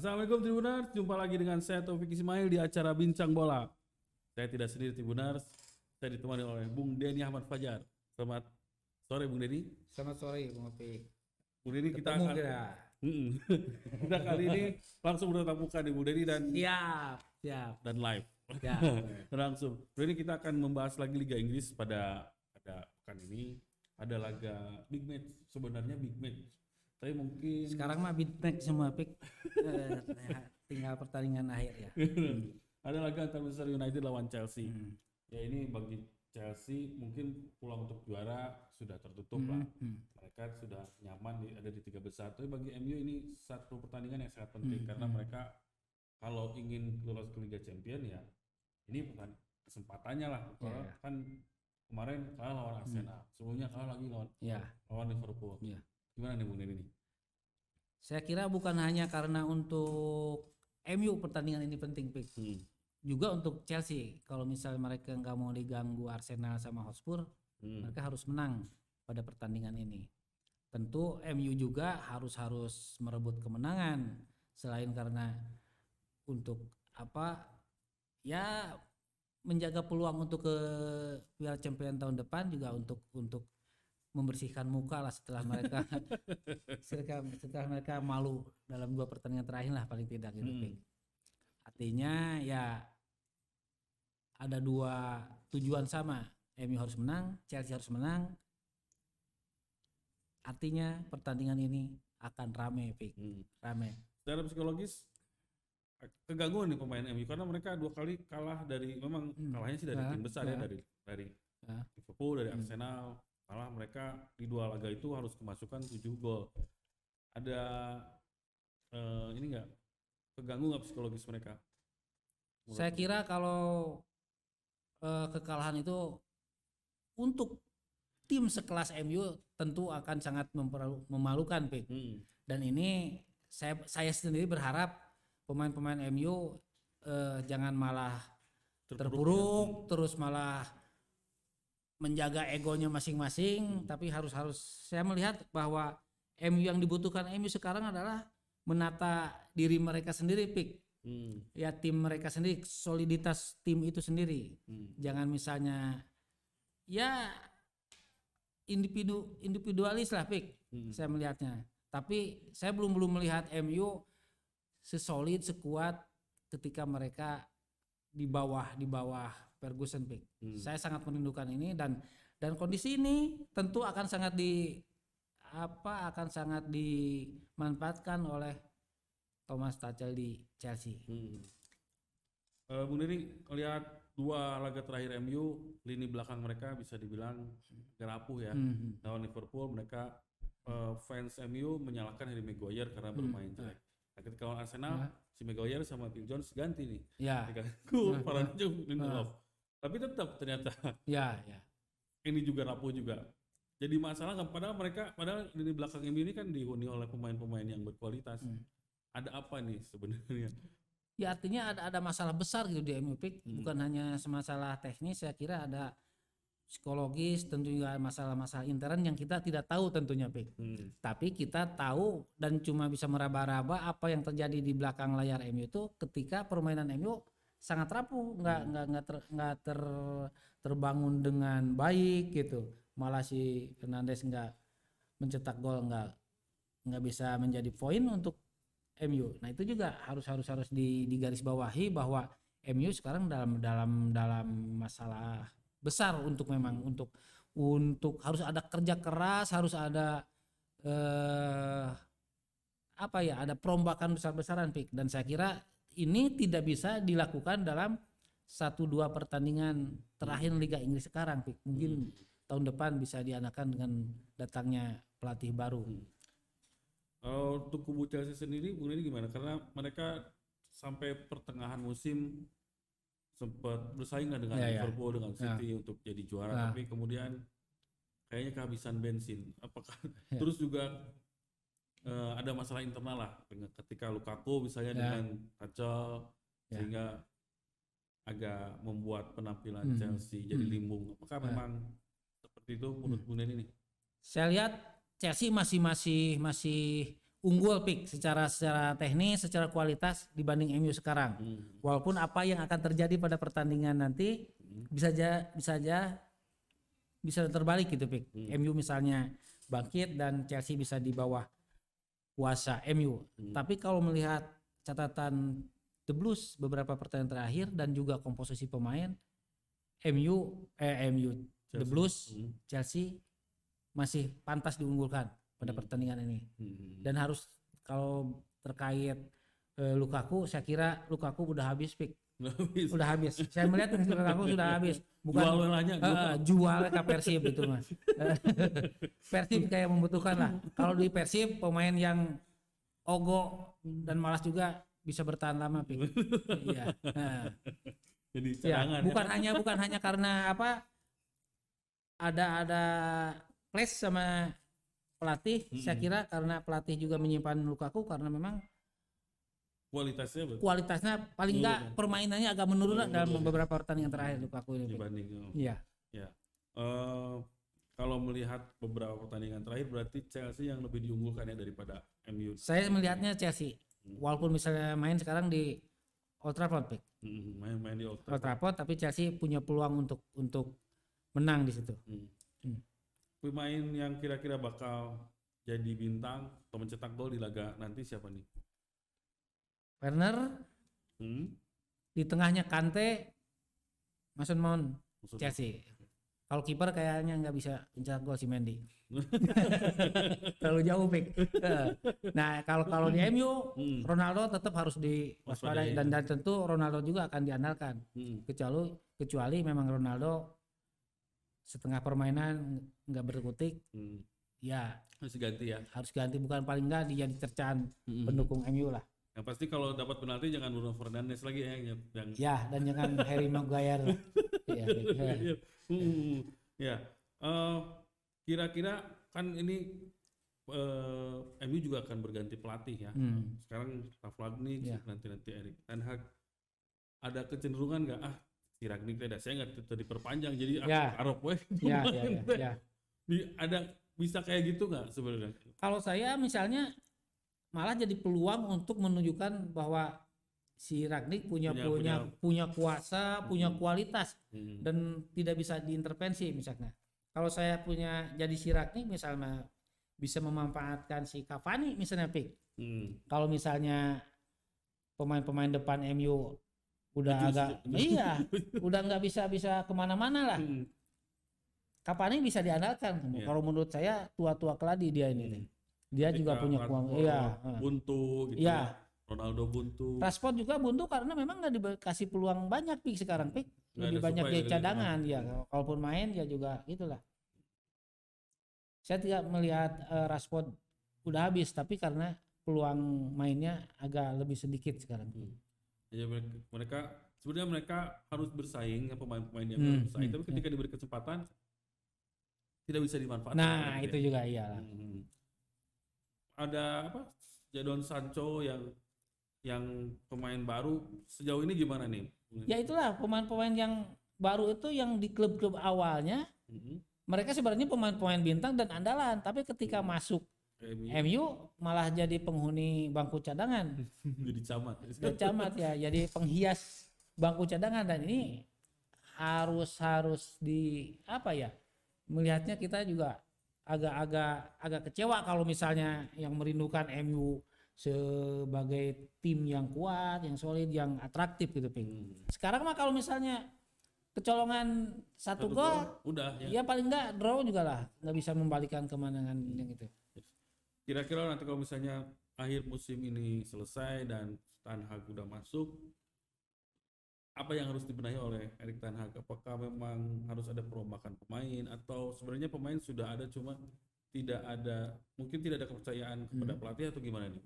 Assalamualaikum Tribuners, jumpa lagi dengan saya Taufik Ismail di acara Bincang Bola. Saya tidak sendiri Tribuners, saya ditemani oleh Bung Denny Ahmad Fajar. Selamat sore Bung Denny. Selamat sore Bung Opik. Bung Denny kita akan kita. Kita kali ini langsung bertatap muka nih Bung Denny dan Siap, siap, dan live siap. langsung. Bung Denny kita akan membahas lagi Liga Inggris pada pada pekan ini. Ada laga big match sebenarnya big match. Tapi mungkin Sekarang mah match semua Pik. Eh, tinggal pertandingan akhir ya. ada laga antara Manchester United lawan Chelsea. Hmm. Ya ini bagi Chelsea mungkin peluang untuk juara sudah tertutup lah. Hmm. Mereka sudah nyaman di, ada di tiga besar. Tapi bagi MU ini satu pertandingan yang sangat penting Hmm, karena hmm. mereka kalau ingin lolos ke Liga Champion ya ini bukan kesempatannya lah. Kalau Ya. kan kemarin kalah lawan Arsenal, sebelumnya kalah lagi lawan Ya, lawan Liverpool. ya. Gimana nih Bung nih? Saya kira bukan hanya karena untuk MU pertandingan ini penting Pik. Hmm. Juga untuk Chelsea. Kalau misalnya mereka nggak mau diganggu Arsenal sama Hotspur, Hmm. mereka harus menang pada pertandingan ini. Tentu MU juga harus harus merebut kemenangan selain karena untuk apa ya menjaga peluang untuk ke Piala Champion tahun depan juga untuk untuk membersihkan muka lah setelah mereka setelah, setelah mereka malu dalam dua pertandingan terakhir lah paling tidak gitu. Hmm. Artinya ya ada dua tujuan sama. MU harus menang, Chelsea harus menang. Artinya pertandingan ini akan rame, Pik. Hmm. Rame. Secara psikologis keganggu nih pemain MU karena mereka dua kali kalah dari memang Hmm. kalahnya sih dari Ya, tim besar ya, ya. dari dari Ya. Liverpool dari Hmm. Arsenal malah mereka di dua laga itu harus kemasukan 7 gol. Ada eh, ini enggak keganggu nggak psikologis mereka? Menurut Saya kira kalau eh, kekalahan itu untuk tim sekelas MU tentu akan sangat memalukan, Pik. Hmm. Dan ini saya saya sendiri berharap pemain-pemain MU eh, jangan malah terpuruk terus malah menjaga egonya masing-masing tapi harus harus saya melihat bahwa MU yang dibutuhkan MU sekarang adalah menata diri mereka sendiri pik Hmm. ya tim mereka sendiri soliditas tim itu sendiri Hmm. jangan misalnya ya individu individualis lah pik Hmm. saya melihatnya tapi saya belum belum melihat MU sesolid sekuat ketika mereka di bawah di bawah Ferguson pick. Hmm. Saya sangat merindukan ini dan dan kondisi ini tentu akan sangat di apa akan sangat dimanfaatkan oleh Thomas Tuchel di Chelsea. Hmm. Eh, Bung Deni lihat dua laga terakhir MU lini belakang mereka bisa dibilang agak rapuh ya Mhm. lawan Liverpool mereka eh, fans MU menyalahkan Harry Maguire karena bermain Hmm. jelek. Nah, ketika lawan Arsenal, Ya. si Maguire sama Phil Jones ganti nih. Ya, Diganggu Nah, Fernandes nah. Lindelof. Tapi tetap ternyata ya, ya. ini juga rapuh juga. Jadi masalah nggak padahal mereka padahal di belakang MU ini kan dihuni oleh pemain-pemain yang berkualitas. Hmm. Ada apa nih sebenarnya? Ya artinya ada ada masalah besar gitu di MU Pick. Hmm. bukan hanya masalah teknis, saya kira ada psikologis, tentu juga masalah-masalah intern yang kita tidak tahu tentunya Pick. Hmm. Tapi kita tahu dan cuma bisa meraba-raba apa yang terjadi di belakang layar MU itu ketika permainan MU sangat rapuh, nggak Hmm. nggak nggak ter, nggak ter- terbangun dengan baik gitu. Malah si Fernandes nggak mencetak gol nggak nggak bisa menjadi poin untuk MU. Nah itu juga harus harus harus di, digarisbawahi bahwa MU sekarang dalam dalam dalam masalah besar untuk memang untuk untuk harus ada kerja keras, harus ada eh apa ya, ada perombakan besar-besaran Pik dan saya kira ini tidak bisa dilakukan dalam satu dua pertandingan terakhir Liga Inggris sekarang Pik. Mungkin tahun depan bisa diadakan dengan datangnya pelatih baru. Hmm. Kalau untuk kubu Chelsea sendiri, Bung ini gimana? Karena mereka sampai pertengahan musim sempat bersaing dengan Ya, ya. Liverpool dengan City untuk jadi juara, Nah. tapi kemudian kayaknya kehabisan bensin. Apakah Ya. terus juga eh, ada masalah internal lah ketika Lukaku misalnya Ya. dengan Tuchel Ya. sehingga agak membuat penampilan Hmm. Chelsea jadi Hmm. limbung. Apakah Ya. memang seperti itu menurut Denny nih? Saya lihat Chelsea masih masih masih unggul pick secara secara teknis, secara kualitas dibanding MU sekarang. Hmm. Walaupun apa yang akan terjadi pada pertandingan nanti bisa aja bisa aja bisa terbalik gitu pick. MU misalnya bangkit dan Chelsea bisa di bawah kuasa MU. Tapi kalau melihat catatan The Blues beberapa pertandingan terakhir dan juga komposisi pemain MU eh MU The Chelsea. Blues Hmm. Chelsea masih pantas diunggulkan pada pertandingan ini Hmm. dan harus kalau terkait eh, Lukaku saya kira Lukaku udah habis pick Nggak bisa. udah habis. Saya melihat Lukaku sudah habis. Bukan Jual welanya, eh, jual ke Persib itu mas. Persib kayak membutuhkan lah. Kalau di Persib pemain yang ogo dan malas juga bisa bertahan lama pick iya. Nah, Jadi ya, cadangan bukan hanya bukan hanya karena apa ada ada clash sama pelatih. Saya Mm-mm. kira karena pelatih juga menyimpan Lukaku karena memang kualitasnya ber- kualitasnya paling enggak ya? permainannya agak menurun lah dalam Menurun. beberapa pertandingan terakhir Lukaku ini dibanding oh. iya Eh, kalau melihat beberapa pertandingan terakhir berarti Chelsea yang lebih diunggulkan ya daripada MU. saya melihatnya Chelsea walaupun misalnya main sekarang di Old Trafford. Hmm, Main-main di Old Old Trafford. Trafford tapi Chelsea punya peluang untuk untuk menang di situ Hmm. Hmm. Pemain yang kira-kira bakal jadi bintang atau mencetak gol di laga nanti siapa nih? Werner Hmm? di tengahnya Kante Mason Mount Maksudnya? Chelsea. Kalau kiper kayaknya nggak bisa mencetak gol si Mendy. Terlalu jauh pick. nah kalau kalau di MU Hmm. Ronaldo tetap harus diwaspadai Waspadai, dan ya. dan tentu Ronaldo juga akan diandalkan. Hmm. Kecuali kecuali memang Ronaldo setengah permainan nggak berkutik, Hmm. ya Harus ganti ya. harus ganti bukan paling nggak dia jadi cercaan Hmm. pendukung MU lah. Yang pasti kalau dapat penalti jangan Bruno Fernandes lagi ya yang yang Ya dan jangan Harry Maguire. ya, ya. Iya. Hmm, ya. Eh, kira-kira kan ini eh, MU juga akan berganti pelatih ya. Hmm. Sekarang Ralf Rangnick, Ya. nanti nanti Erik Ten Hag. Ada kecenderungan nggak ah si Rangnick tidak saya nggak tadi diperpanjang jadi ah Ya. Arab weh. Ya, ya, ya, ya. Di- ada bisa kayak gitu nggak sebenarnya? Kalau saya misalnya malah jadi peluang untuk menunjukkan bahwa si Ragnik punya Punya- punya punya, kuasa, punya Hmm. kualitas Hmm. dan tidak bisa diintervensi misalnya. Kalau saya punya jadi si Ragnik misalnya bisa memanfaatkan si Cavani misalnya pick. Hmm. Kalau misalnya pemain-pemain depan MU udah agak iya udah nggak bisa bisa ke mana-mana lah Hmm. Cavani bisa diandalkan Iya. kalau menurut saya tua-tua keladi dia ini Hmm. Dia juga punya kuang iya buntu gitu Iya. ya. Ronaldo buntu. Rashford juga buntu karena memang nggak dikasih peluang banyak pik sekarang pik lebih banyak dia cadangan ya kalaupun main ya juga gitulah saya tidak melihat eh, Rashford udah habis tapi karena peluang mainnya agak lebih sedikit sekarang Hmm. Ya mereka, mereka sebenarnya mereka harus bersaing ya pemain-pemain yang Hmm, bersaing hmm, tapi ketika diberi kesempatan tidak bisa dimanfaatkan. nah itu ya. juga iyalah Hmm. Ada apa? Jadon Sancho yang yang pemain baru sejauh ini gimana nih? ya itulah pemain-pemain yang baru itu yang di klub-klub awalnya Hmm. mereka sebenarnya pemain-pemain bintang dan andalan tapi ketika masuk MU MU malah jadi penghuni bangku cadangan jadi camat. Ya, camat ya jadi penghias bangku cadangan dan ini harus harus di apa ya melihatnya kita juga agak-agak agak kecewa kalau misalnya yang merindukan MU sebagai tim yang kuat, yang solid, yang atraktif gitu, Ping. Hmm. Sekarang mah kalau misalnya kecolongan satu, gol, udah ya. ya paling enggak draw juga lah, nggak bisa membalikan kemenangan yang itu. Kira-kira nanti kalau misalnya akhir musim ini selesai dan Ten Hag udah masuk, apa yang harus dibenahi oleh Erik Ten Hag? Apakah memang harus ada perombakan pemain atau sebenarnya pemain sudah ada cuma tidak ada mungkin tidak ada kepercayaan kepada Hmm. pelatih atau gimana nih?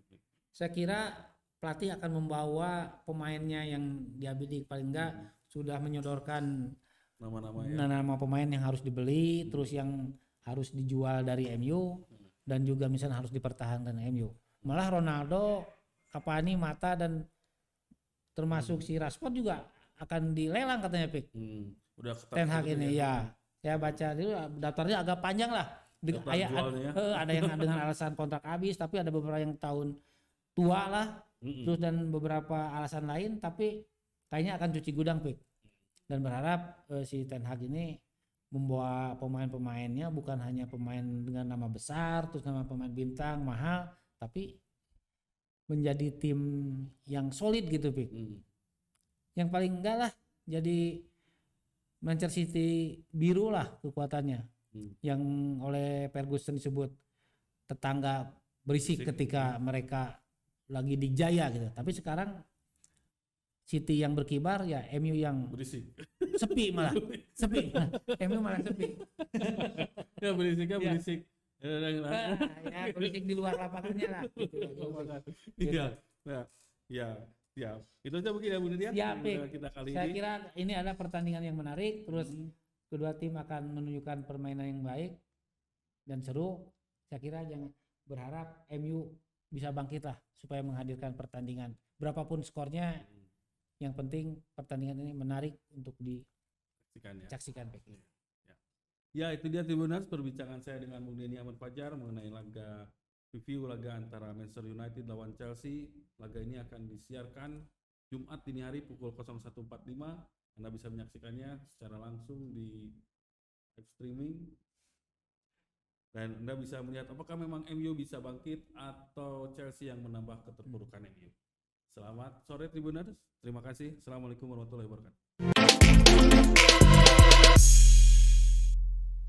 Saya kira pelatih akan membawa pemainnya yang dia bidik paling enggak Hmm. sudah menyodorkan Nama-nama ya. nama pemain yang harus dibeli, terus yang harus dijual dari MU dan juga misalnya harus dipertahankan MU. Malah Ronaldo, Cavani, Mata dan termasuk si Rashford juga akan dilelang katanya Pik. Hmm, udah Ten Hag ini ya. Saya baca dulu daftarnya agak panjang lah. Dengan, Daftar aya- jualnya ya. eh, ada yang dengan alasan kontrak habis, tapi ada beberapa yang tahun tua lah, Mm-mm. terus dan beberapa alasan lain, tapi kayaknya akan cuci gudang pik. Dan berharap eh, si Ten Hag ini membawa pemain-pemainnya bukan hanya pemain dengan nama besar, terus nama pemain bintang mahal, tapi menjadi tim yang solid gitu pik. Mm. Yang paling enggak lah jadi Manchester City biru lah kekuatannya Hmm. yang oleh Ferguson disebut tetangga berisik ketika mereka lagi dijaya gitu. Tapi sekarang City yang berkibar ya MU yang berisik sepi malah sepi MU malah sepi ya berisiknya Ya. berisik Ya, ya, ya. Ah, ya berisik di luar lapangannya lah gitu. Iya, nah, ya, ya, itu aja mungkin ya Bu Nidia. Pik. Kita- kali saya ini. kira ini adalah pertandingan yang menarik terus Hmm. kedua tim akan menunjukkan permainan yang baik dan seru saya kira jangan berharap MU bisa bangkit lah supaya menghadirkan pertandingan berapapun skornya yang penting pertandingan ini menarik untuk Saksikan ya. Ya, itu dia Tribuners perbincangan saya dengan Bung Denny Ahmad Fajar mengenai laga review laga antara Manchester United lawan Chelsea. Laga ini akan disiarkan Jumat dini hari pukul 01.45. Anda bisa menyaksikannya secara langsung di live streaming. Dan Anda bisa melihat apakah memang MU bisa bangkit atau Chelsea yang menambah keterpurukan MU. Selamat sore Tribuners. Terima kasih. Assalamualaikum warahmatullahi wabarakatuh.